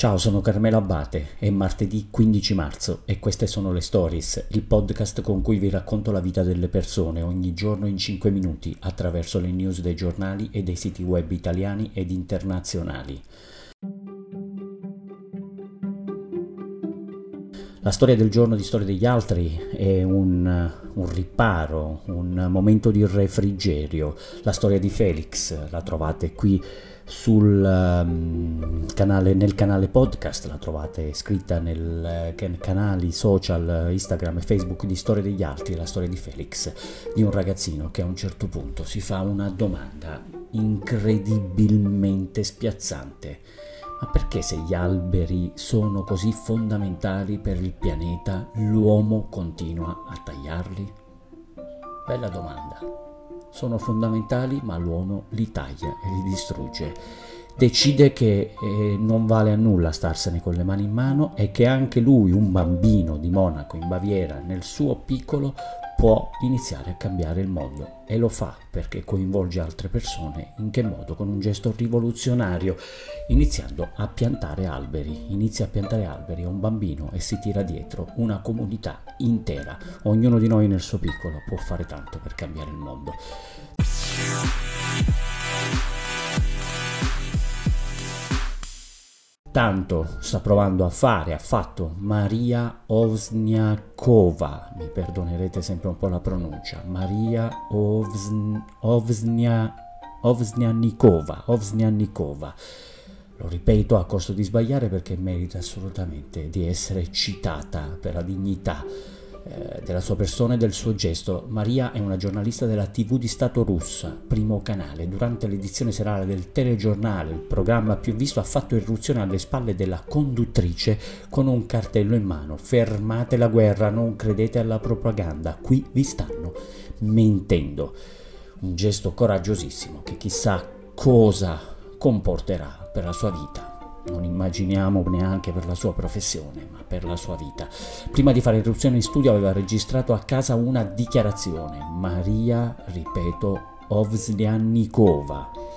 Ciao, sono Carmelo Abate, è martedì 15 marzo e queste sono le Stories, il podcast con cui vi racconto la vita delle persone ogni giorno in 5 minuti attraverso le news dei giornali e dei siti web italiani ed internazionali. La storia del giorno di Storia degli altri è un, un, riparo, un momento di refrigerio. La storia di Felix la trovate qui sul um, canale, nel canale podcast, la trovate scritta nel eh, canali social Instagram e Facebook di Storia degli Altri, la storia di Felix, di un ragazzino che a un certo punto si fa una domanda incredibilmente spiazzante. Ma perché se gli alberi sono così fondamentali per il pianeta, l'uomo continua a tagliarli? Bella domanda sono fondamentali ma l'uomo li taglia e li distrugge. Decide che eh, non vale a nulla starsene con le mani in mano e che anche lui, un bambino di Monaco in Baviera, nel suo piccolo, può iniziare a cambiare il mondo e lo fa perché coinvolge altre persone in che modo? Con un gesto rivoluzionario, iniziando a piantare alberi. Inizia a piantare alberi a un bambino e si tira dietro una comunità intera. Ognuno di noi nel suo piccolo può fare tanto per cambiare il mondo. Tanto sta provando a fare, ha fatto. Maria Ovsniakova, mi perdonerete sempre un po' la pronuncia, Maria Ovsn, Ovsnia. Lo ripeto a costo di sbagliare perché merita assolutamente di essere citata per la dignità eh, della sua persona e del suo gesto. Maria è una giornalista della TV di Stato russa, primo canale. Durante l'edizione serale del telegiornale, il programma più visto, ha fatto irruzione alle spalle della conduttrice con un cartello in mano. Fermate la guerra, non credete alla propaganda, qui vi stanno mentendo. Un gesto coraggiosissimo che chissà cosa comporterà per la sua vita non immaginiamo neanche per la sua professione, ma per la sua vita. Prima di fare irruzione in studio aveva registrato a casa una dichiarazione, Maria, ripeto, Ovsliannikova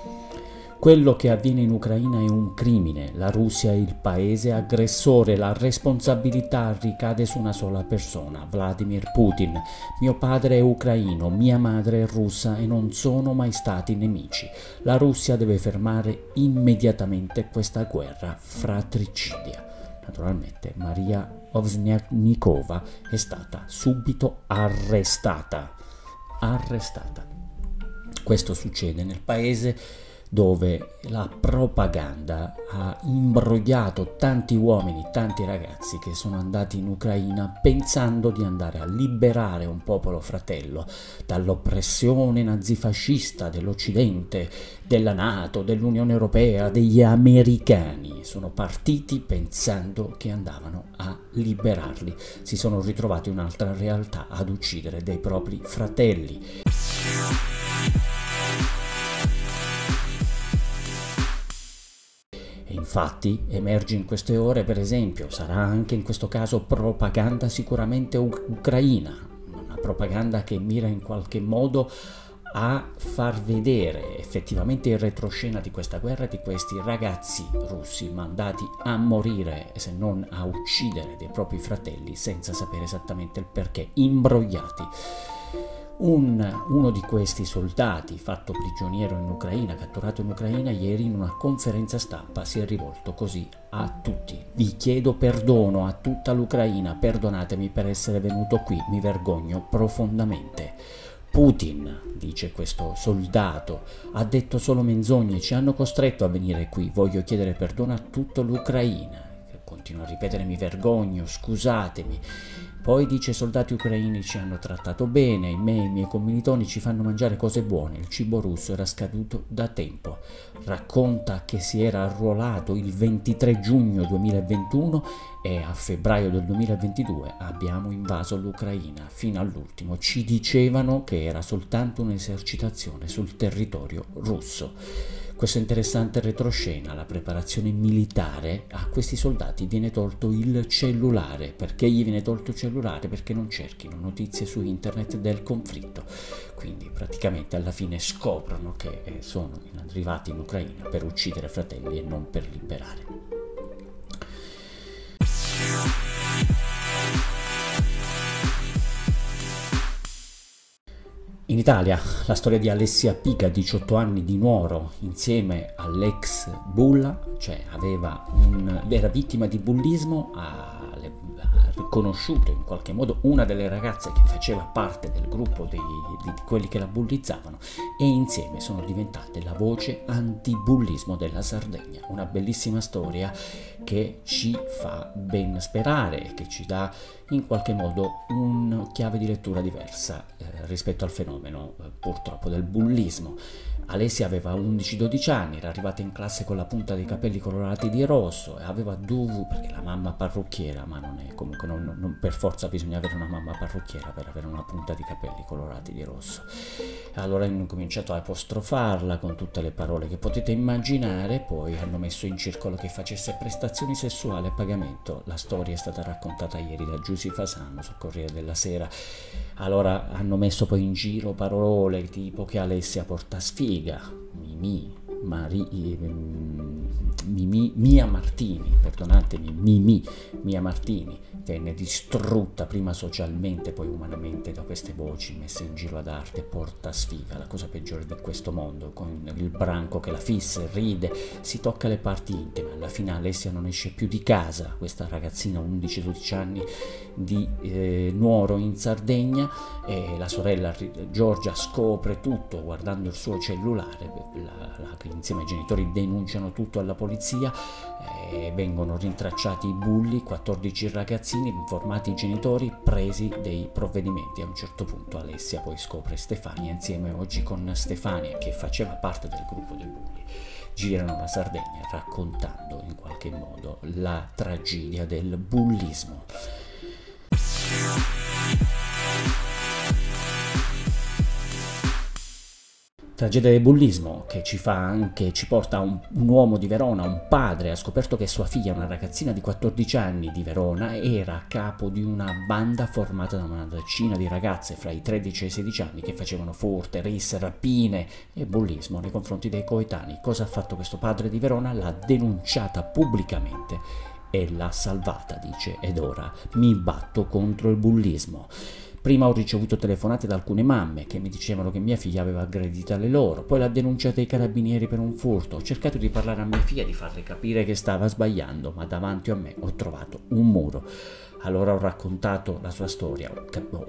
quello che avviene in Ucraina è un crimine, la Russia è il paese aggressore, la responsabilità ricade su una sola persona, Vladimir Putin. Mio padre è ucraino, mia madre è russa e non sono mai stati nemici. La Russia deve fermare immediatamente questa guerra fratricidia. Naturalmente Maria Ovsniaknikova è stata subito arrestata. Arrestata. Questo succede nel paese dove la propaganda ha imbrogliato tanti uomini, tanti ragazzi che sono andati in Ucraina pensando di andare a liberare un popolo fratello dall'oppressione nazifascista dell'Occidente, della Nato, dell'Unione Europea, degli americani. Sono partiti pensando che andavano a liberarli. Si sono ritrovati un'altra realtà ad uccidere dei propri fratelli. Infatti emerge in queste ore, per esempio, sarà anche in questo caso propaganda sicuramente ucraina, una propaganda che mira in qualche modo a far vedere effettivamente il retroscena di questa guerra di questi ragazzi russi mandati a morire, se non a uccidere dei propri fratelli senza sapere esattamente il perché, imbrogliati un, uno di questi soldati, fatto prigioniero in Ucraina, catturato in Ucraina, ieri in una conferenza stampa si è rivolto così a tutti. Vi chiedo perdono a tutta l'Ucraina, perdonatemi per essere venuto qui, mi vergogno profondamente. Putin, dice questo soldato, ha detto solo menzogne, ci hanno costretto a venire qui, voglio chiedere perdono a tutta l'Ucraina. Continua a ripetere mi vergogno, scusatemi. Poi dice i soldati ucraini ci hanno trattato bene, me e i miei commilitoni ci fanno mangiare cose buone, il cibo russo era scaduto da tempo. Racconta che si era arruolato il 23 giugno 2021 e a febbraio del 2022 abbiamo invaso l'Ucraina fino all'ultimo. Ci dicevano che era soltanto un'esercitazione sul territorio russo questo interessante retroscena, la preparazione militare, a questi soldati viene tolto il cellulare. Perché gli viene tolto il cellulare? Perché non cerchino notizie su internet del conflitto. Quindi praticamente alla fine scoprono che eh, sono arrivati in Ucraina per uccidere fratelli e non per liberare. In Italia la storia di Alessia Pica, 18 anni di Nuoro, insieme all'ex Bulla, cioè un, era vittima di bullismo, ha, ha, riconosciuto in qualche modo una delle ragazze che faceva parte del gruppo dei, di quelli che la bullizzavano e insieme sono diventate la voce antibullismo della Sardegna. Una bellissima storia che ci fa ben sperare e che ci dà in qualche modo una chiave di lettura diversa eh, rispetto al fenomeno eh, purtroppo del bullismo. Alessia aveva 11-12 anni, era arrivata in classe con la punta dei capelli colorati di rosso e aveva dovuto, perché la mamma parrucchiera, ma non è comunque, non, non, per forza bisogna avere una mamma parrucchiera per avere una punta di capelli colorati di rosso. Allora hanno cominciato a apostrofarla con tutte le parole che potete immaginare, poi hanno messo in circolo che facesse prestazioni sessuali a pagamento. La storia è stata raccontata ieri da Giussi Fasano sul Corriere della Sera. Allora hanno messo poi in giro parole tipo che Alessia porta sfiga, ketiga Mimi Mari Mimi, Mia Martini, perdonatemi, Mimi, Mia Martini, venne distrutta prima socialmente, poi umanamente da queste voci messe in giro ad arte, porta sfiga, la cosa peggiore di questo mondo, con il branco che la fissa, ride, si tocca le parti intime, alla fine Alessia non esce più di casa, questa ragazzina 11-12 anni di eh, Nuoro in Sardegna, e la sorella Giorgia scopre tutto guardando il suo cellulare, la, la insieme ai genitori denunciano tutto alla polizia, eh, vengono rintracciati i bulli, 14 ragazzini, informati i genitori, presi dei provvedimenti. A un certo punto Alessia poi scopre Stefania insieme oggi con Stefania che faceva parte del gruppo dei bulli. Girano la Sardegna raccontando in qualche modo la tragedia del bullismo. Tragedia del bullismo che ci fa anche, ci porta un, un, uomo di Verona, un padre, ha scoperto che sua figlia, una ragazzina di 14 anni di Verona, era a capo di una banda formata da una decina di ragazze fra i 13 e i 16 anni che facevano furte, risse, rapine e bullismo nei confronti dei coetanei. Cosa ha fatto questo padre di Verona? L'ha denunciata pubblicamente e l'ha salvata, dice, ed ora mi batto contro il bullismo. Prima ho ricevuto telefonate da alcune mamme che mi dicevano che mia figlia aveva aggredito le loro, poi l'ha denunciata ai carabinieri per un furto. Ho cercato di parlare a mia figlia, di farle capire che stava sbagliando, ma davanti a me ho trovato un muro. Allora ho raccontato la sua storia,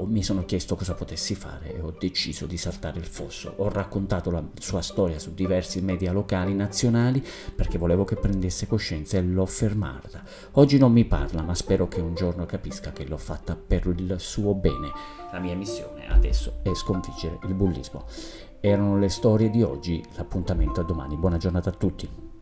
mi sono chiesto cosa potessi fare e ho deciso di saltare il fosso. Ho raccontato la sua storia su diversi media locali nazionali perché volevo che prendesse coscienza e l'ho fermata. Oggi non mi parla, ma spero che un giorno capisca che l'ho fatta per il suo bene. La mia missione adesso è sconfiggere il bullismo. Erano le storie di oggi, l'appuntamento a domani. Buona giornata a tutti.